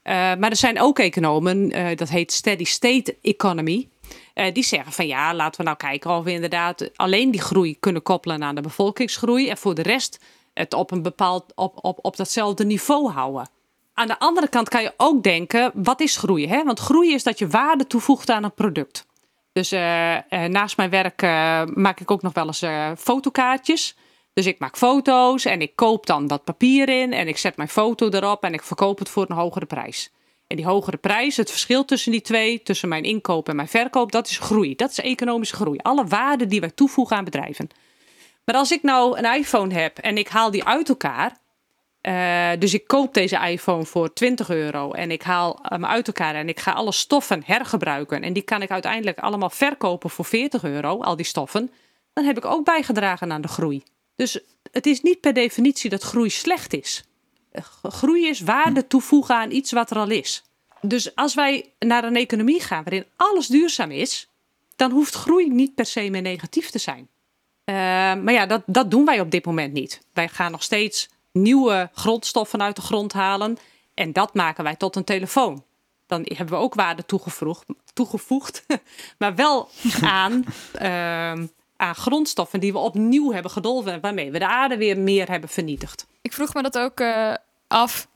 S3: Eh, maar er zijn ook economen, eh, dat heet steady state economy. eh, die zeggen van ja, laten we nou kijken of we inderdaad alleen die groei kunnen koppelen aan de bevolkingsgroei. En voor de rest het op een bepaald, op, op, op datzelfde niveau houden. Aan de andere kant kan je ook denken, wat is groei? Hè? Want groei is dat je waarde toevoegt aan een product. Dus naast mijn werk maak ik ook nog wel eens fotokaartjes. Dus ik maak foto's en ik koop dan dat papier in en ik zet mijn foto erop en ik verkoop het voor een hogere prijs. En die hogere prijs, het verschil tussen die twee, tussen mijn inkoop en mijn verkoop, dat is groei. Dat is economische groei. Alle waarden die wij toevoegen aan bedrijven. Maar als ik nou een iPhone heb en ik haal die uit elkaar, eh, dus ik koop deze iPhone voor 20 euro en ik haal hem uit elkaar en ik ga alle stoffen hergebruiken. En die kan ik uiteindelijk allemaal verkopen voor 40 euro, al die stoffen. Dan heb ik ook bijgedragen aan de groei. Dus het is niet per definitie dat groei slecht is. Eh, Groei is waarde toevoegen aan iets wat er al is. Dus als wij naar een economie gaan waarin alles duurzaam is, dan hoeft groei niet per se meer negatief te zijn. Uh, maar ja, dat, dat doen wij op dit moment niet. Wij gaan nog steeds nieuwe grondstoffen uit de grond halen. En dat maken wij tot een telefoon. Dan hebben we ook waarde toegevoegd, toegevoegd maar wel aan, uh, aan grondstoffen die we opnieuw hebben gedolven. Waarmee we de aarde weer meer hebben vernietigd.
S2: Ik vroeg me dat ook uh, af.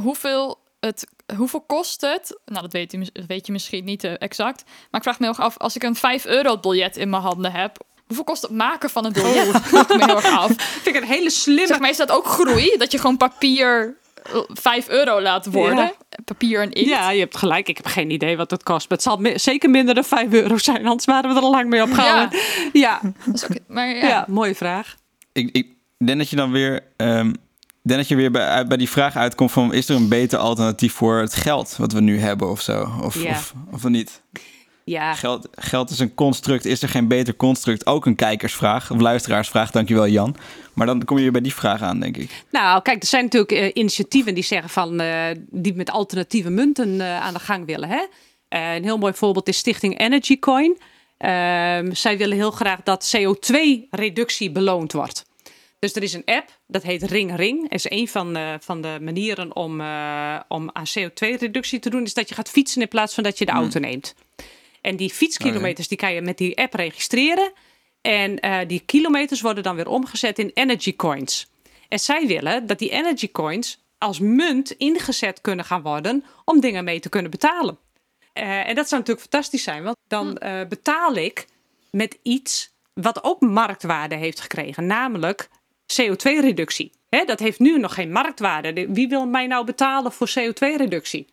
S2: Hoeveel, het, hoeveel kost het? Nou, dat weet, dat weet je misschien niet uh, exact. Maar ik vraag me heel erg af, als ik een 5 euro biljet in mijn handen heb, Hoeveel kost het maken van een biljet? Dat vraag ik me heel erg af.
S3: Vind ik een hele slimme...
S2: Zeg maar, is dat ook groei? Dat je gewoon papier 5 euro laat worden? Ja. Papier en inkt?
S3: Ja, je hebt gelijk. Ik heb geen idee wat het kost. Maar het zal me zeker minder dan 5 euro zijn. Anders waren we er al lang mee opgehouden. Ja.
S2: ja. Ook, maar ja.
S3: ja. mooie vraag.
S1: Ik, ik denk dat je dan weer... Um, denk dat je weer bij, bij die vraag uitkomt van... is er een beter alternatief voor het geld wat we nu hebben of zo? Of, of, of niet?
S3: Ja.
S1: Geld, geld is een construct. Is er geen beter construct? Ook een kijkersvraag of luisteraarsvraag. Dankjewel Jan. Maar dan kom je bij die vraag aan, denk ik.
S3: Nou, kijk, er zijn natuurlijk uh, initiatieven die zeggen van... Uh, die met alternatieve munten uh, aan de gang willen. Hè? Eh, een heel mooi voorbeeld is Stichting Energy Coin. Ehm, zij willen heel graag dat CO2-reductie beloond wordt. Dus er is een app, dat heet Ring Ring. Dat is een van de, van de manieren om, om aan CO2-reductie te doen... is dat je gaat fietsen in plaats van dat je de auto hmm. En die fietskilometers die kan je met die app registreren. En uh, die kilometers worden dan weer omgezet in energy coins. En zij willen dat die energy coins als munt ingezet kunnen gaan worden om dingen mee te kunnen betalen. Uh, en dat zou natuurlijk fantastisch zijn, want dan uh, betaal ik met iets wat ook marktwaarde heeft gekregen, namelijk CO2-reductie. Dat heeft nu nog geen marktwaarde. Wie wil mij nou betalen voor CO2-reductie?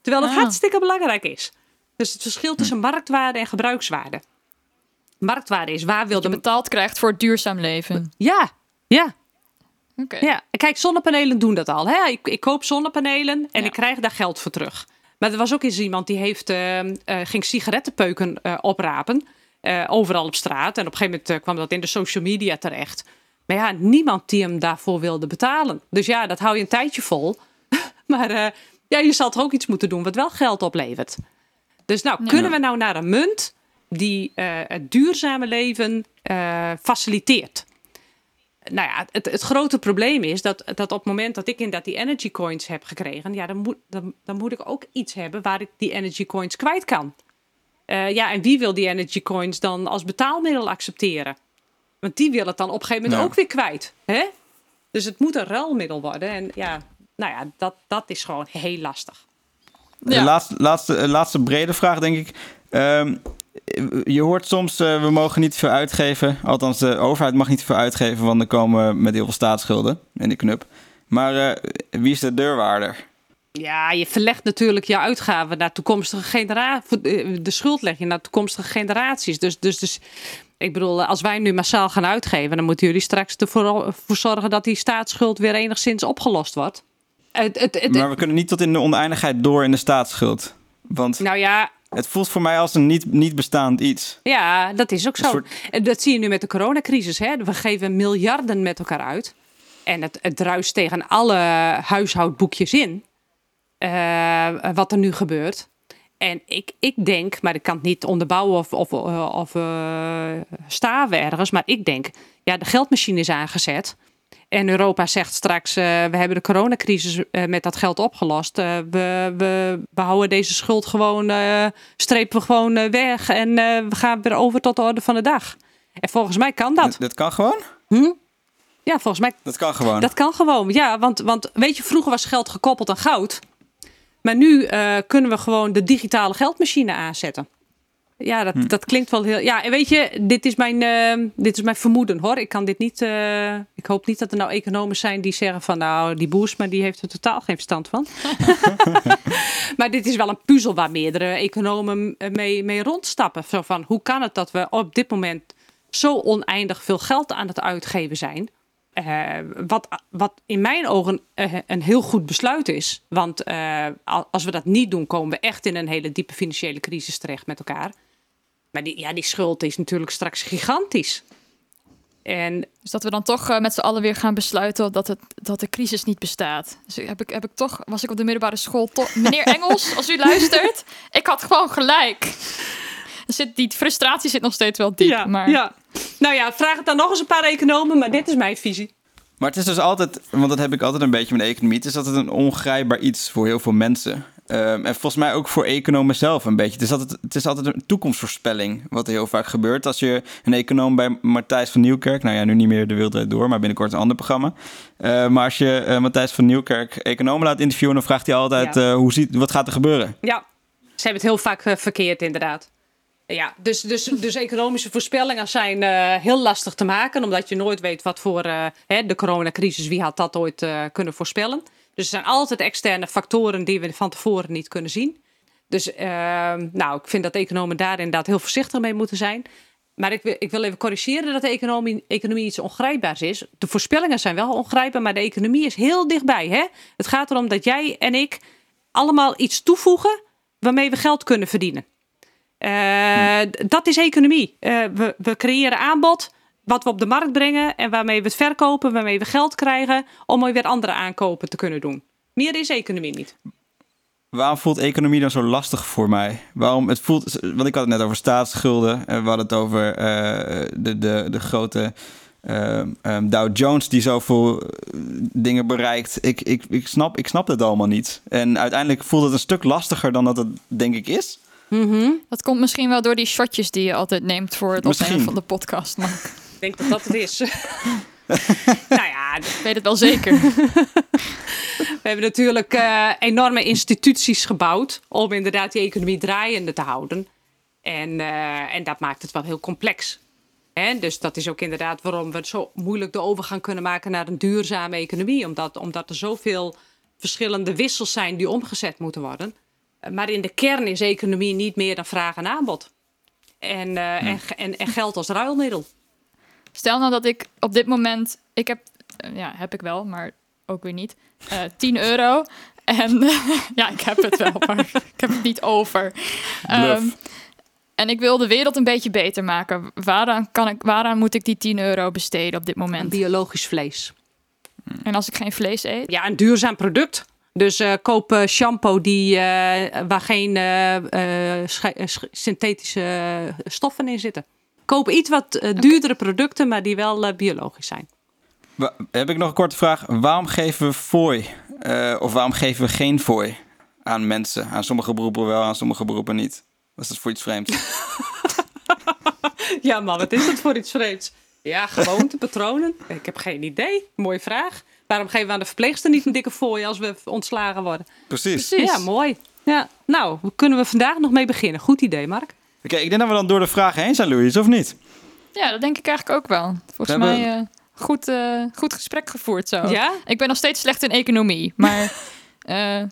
S3: Terwijl het ah. hartstikke belangrijk is. Dus het verschil tussen marktwaarde en gebruikswaarde. Marktwaarde is waar wil
S2: je betaald krijgt voor het duurzaam leven.
S3: Ja, ja.
S2: Okay.
S3: ja. Kijk, zonnepanelen doen dat al. Hè? Ik, ik koop zonnepanelen en ja. ik krijg daar geld voor terug. Maar er was ook eens iemand die heeft, uh, uh, ging sigarettenpeuken uh, oprapen. eh, overal op straat. En op een gegeven moment eh, kwam dat in de social media terecht. Maar ja, niemand die hem daarvoor wilde betalen. Dus ja, dat hou je een tijdje vol. maar eh, ja, je zal toch ook iets moeten doen wat wel geld oplevert. Dus nou, kunnen we nou naar een munt die eh, het duurzame leven eh, faciliteert? Nou ja, het, het grote probleem is dat, dat op het moment dat ik inderdaad die energy coins heb gekregen, ja, dan moet, dan, dan moet ik ook iets hebben waar ik die energy coins kwijt kan. Eh, ja, en wie wil die energy coins dan als betaalmiddel accepteren? Want die wil het dan op een gegeven moment ook weer kwijt. Hè? Dus het moet een ruilmiddel worden. En ja, nou ja, dat, dat is gewoon heel lastig.
S1: De
S2: Ja.
S1: laatste, laatste, eh, laatste brede vraag, denk ik. Ehm, je hoort soms, eh, we mogen niet te veel uitgeven. Althans, de overheid mag niet te veel uitgeven, want dan komen we met heel veel staatsschulden in de knup. Maar eh, wie is de deurwaarder?
S3: Ja, je verlegt natuurlijk je uitgaven naar toekomstige generaties. De schuld leg je naar toekomstige generaties. Dus, dus, dus ik bedoel, als wij nu massaal gaan uitgeven, dan moeten jullie straks ervoor voor zorgen dat die staatsschuld weer enigszins opgelost wordt. Het, het, het-
S1: Maar we kunnen niet tot in de oneindigheid door in de staatsschuld. Want
S3: nou ja,
S1: het voelt voor mij als een niet, niet bestaand iets.
S3: Ja, dat is ook zo.
S1: soort-
S3: Dat zie je nu met de coronacrisis. Hè? We geven miljarden met elkaar uit. En het, het druist tegen alle huishoudboekjes in. eh, wat er nu gebeurt. En ik, ik denk, maar ik kan het niet onderbouwen of, of, of eh, staven ergens. Maar ik denk, ja, de geldmachine is aangezet. En Europa zegt straks, eh, we hebben de coronacrisis eh, met dat geld opgelost. Eh, we, we, we houden deze schuld gewoon, strepen we gewoon weg. En we gaan weer over tot de orde van de dag. En volgens mij kan dat.
S1: Dat, kan gewoon?
S3: Ja, volgens mij
S1: Dat kan gewoon.
S3: dat kan gewoon. Ja, want, want weet je, vroeger was geld gekoppeld aan goud. Maar nu kunnen we gewoon de digitale geldmachine aanzetten. Ja, dat, dat klinkt wel heel. Ja, en weet je, dit is mijn, eh, dit is mijn vermoeden hoor. Ik kan dit niet. eh, ik hoop niet dat er nou economen zijn die zeggen van nou, die Boersma die heeft er totaal geen verstand van. maar dit is wel een puzzel waar meerdere economen mee, mee rondstappen. Zo van hoe kan het dat we op dit moment zo oneindig veel geld aan het uitgeven zijn? Eh, wat, wat in mijn ogen eh, een heel goed besluit is. Want eh, al- als we dat niet doen, komen we echt in een hele diepe financiële crisis terecht met elkaar. Maar die, ja, die schuld is natuurlijk straks gigantisch. En
S2: Dus dat we dan toch eh, met z'n allen weer gaan besluiten dat, het, dat de crisis niet bestaat. Dus heb ik, heb ik toch, was ik op de middelbare school toch... Meneer Engels, als u luistert, ik had gewoon gelijk. Er Zit, die frustratie zit nog steeds wel diep.
S3: ja,
S2: maar
S3: ja. Nou ja, vraag het dan nog eens een paar economen, maar dit is mijn visie.
S1: Maar het is dus altijd, want dat heb ik altijd een beetje met de economie. Het is altijd een ongrijpbaar iets voor heel veel mensen. Ehm, en volgens mij ook voor economen zelf een beetje. Het is, altijd, het is altijd een toekomstvoorspelling, wat heel vaak gebeurt. Als je een econoom bij Matthijs van Nieuwkerk, nou ja, nu niet meer de Wereldrijd Door, maar binnenkort een ander programma. Eh, maar als je eh, Matthijs van Nieuwkerk economen laat interviewen, dan vraagt hij altijd,
S3: Ja.
S1: eh, hoe ziet, wat gaat er gebeuren?
S3: Ja, ze hebben het heel vaak eh, verkeerd inderdaad. Ja, dus, dus, dus economische voorspellingen zijn heel lastig te maken, omdat je nooit weet wat voor hè, de coronacrisis, wie had dat ooit kunnen voorspellen. Dus er zijn altijd externe factoren die we van tevoren niet kunnen zien. Dus ehm, nou, ik vind dat economen daar inderdaad heel voorzichtig mee moeten zijn. Maar ik wil, ik wil even corrigeren dat de economie, economie iets ongrijpbaars is. De voorspellingen zijn wel ongrijpbaar, maar de economie is heel dichtbij. Hè? Het gaat erom dat jij en ik allemaal iets toevoegen waarmee we geld kunnen verdienen. Eh, Dat is economie. Eh, we, we creëren aanbod wat we op de markt brengen en waarmee we het verkopen, waarmee we geld krijgen om weer andere aankopen te kunnen doen. Meer is economie niet.
S1: Waarom voelt economie dan zo lastig voor mij? Waarom het voelt, want ik had het net over staatsschulden. En we hadden het over eh, de, de, de grote ehm, ehm, Dow Jones die zoveel eh, dingen bereikt. Ik, ik, ik, snap, ik snap het allemaal niet. En uiteindelijk voelt het een stuk lastiger dan dat het denk ik is.
S2: dat komt misschien wel door die shotjes die je altijd neemt voor het opnemen van de podcast. Mark.
S3: Ik denk dat dat het is. nou ja,
S2: Ik weet het wel zeker.
S3: we hebben natuurlijk eh, enorme instituties gebouwd om inderdaad die economie draaiende te houden. En, eh, en dat maakt het wel heel complex. Hè? Dus dat is ook inderdaad waarom we zo moeilijk de overgang kunnen maken naar een duurzame economie. Omdat, omdat er zoveel verschillende wissels zijn die omgezet moeten worden. Eh, Maar in de kern is economie niet meer dan vraag en aanbod. En, eh, en, en, en geld als ruilmiddel.
S2: Stel nou dat ik op dit moment, ik heb, eh, ja, heb ik wel, maar ook weer niet, eh 10 euro. En ja, ik heb het wel, maar ik heb het niet over. Ehm, En ik wil de wereld een beetje beter maken. Waaraan, kan ik, waaraan moet ik die 10 euro besteden op dit
S3: En
S2: moment?
S3: biologisch vlees.
S2: En als ik geen vlees eet?
S3: Ja, een duurzaam product. Dus eh, koop eh, shampoo die, eh, waar geen eh, eh, sche- eh, sch- synthetische eh, stoffen in zitten. Koop iets wat eh, duurdere producten, maar die wel eh, biologisch zijn.
S1: Wa- Heb ik nog een korte vraag. Waarom geven we fooi? eh, of waarom geven we geen fooi aan mensen? Aan sommige beroepen wel, aan sommige beroepen niet. Was dat voor iets vreemds?
S3: Ja, man, wat is dat voor iets vreemds? Ja, gewoonte, patronen. Ik heb geen idee. Mooie vraag. Waarom geven we aan de verpleegster niet een dikke fooi als we ontslagen worden?
S1: Precies.
S2: Precies.
S3: Ja, mooi. Ja, nou, kunnen we vandaag nog mee beginnen? Goed idee, Mark.
S1: Oké, ik denk dat we dan door de vragen heen zijn, Louis, of niet?
S2: Ja, dat denk ik eigenlijk ook wel. Volgens
S1: We hebben-
S2: mij eh, goed, eh, goed gesprek gevoerd zo.
S3: Ja?
S2: Ik ben nog steeds slecht in economie, maar eh,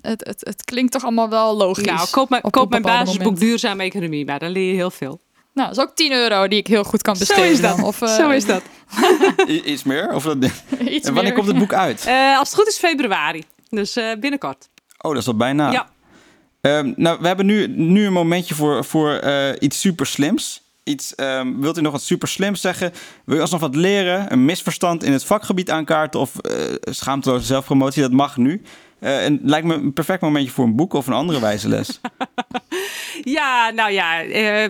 S2: het, het, het klinkt toch allemaal wel logisch.
S3: Nou, koop, mijn-
S2: op
S3: koop mijn basisboek
S2: moment.
S3: Duurzame Economie, maar dan leer je heel veel.
S2: Nou, dat is ook 10 euro die ik heel goed kan
S3: Zo
S2: besteden.
S3: is dat.
S2: dan. Of, eh,
S3: Zo is dat.
S1: Iets meer? Of dat...
S2: iets
S1: en wanneer
S2: meer.
S1: komt het boek uit?
S3: Eh, als het goed is februari. Dus eh, binnenkort.
S1: Oh, dat is al bijna.
S3: Ja.
S1: Ehm, nou, we hebben nu, nu een momentje voor, voor eh, iets super slims. Iets, ehm, wilt u nog wat super slims zeggen? Wil je alsnog wat leren? Een misverstand in het vakgebied aankaarten? Of eh schaamteloze zelfpromotie? Dat mag nu. Eh, en het lijkt me een perfect momentje voor een boek of een andere wijze les.
S3: Ja, nou ja,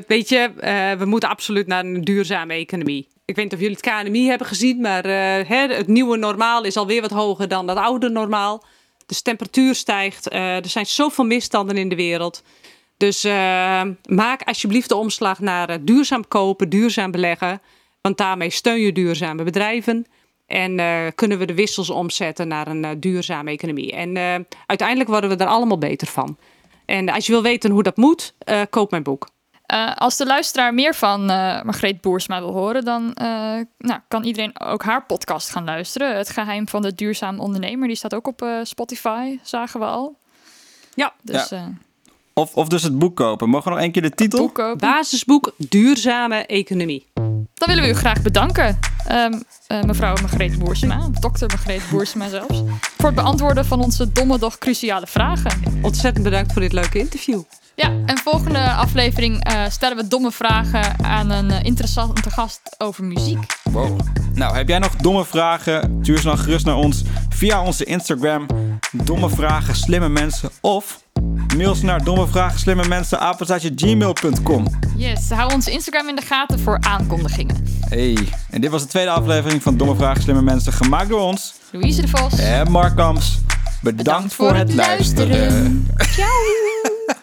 S3: weet je, we moeten absoluut naar een duurzame economie. Ik weet niet of jullie het KNMI hebben gezien, maar hè, het nieuwe normaal is alweer wat hoger dan dat oude normaal. Dus temperatuur stijgt, eh, er zijn zoveel misstanden in de wereld. Dus eh, maak alsjeblieft de omslag naar eh, duurzaam kopen, duurzaam beleggen. Want daarmee steun je duurzame bedrijven. En kunnen we de wissels omzetten naar een duurzame economie. En uiteindelijk worden we er allemaal beter van. En als je wil weten hoe dat moet, koop mijn boek.
S2: Eh, als de luisteraar meer van eh Margreet Boersma wil horen, dan eh, nou, kan iedereen ook haar podcast gaan luisteren. Het geheim van de duurzaam ondernemer. Die staat ook op eh, Spotify, zagen we al.
S3: Ja.
S2: Dus
S1: Ja.
S2: eh
S1: Of, of dus het boek kopen. Mogen we nog één keer de titel?
S2: boek kopen.
S3: Basisboek Duurzame Economie.
S2: Dan willen we u graag bedanken, ehm, eh, mevrouw Margreet Boersma, dokter Margreet Boersma zelfs, voor het beantwoorden van onze domme, doch cruciale vragen.
S3: Ontzettend bedankt voor dit leuke interview.
S2: Ja, en volgende aflevering eh, stellen we domme vragen aan een eh, interessante gast over muziek.
S1: Wow. Nou, heb jij nog domme vragen? Stuur ze dan gerust naar ons via onze Instagram. Domme vragen, slimme mensen. Of mail ze naar domme vragen, slimme mensen, gmail.com.
S2: Yes, hou onze Instagram in de gaten voor aankondigingen.
S1: Hey, en dit was de tweede aflevering van Domme Vragen, Slimme Mensen, gemaakt door ons
S2: Louise de Vos.
S1: en Mark Kamps. Bedankt, voor, het luisteren.
S2: Ciao!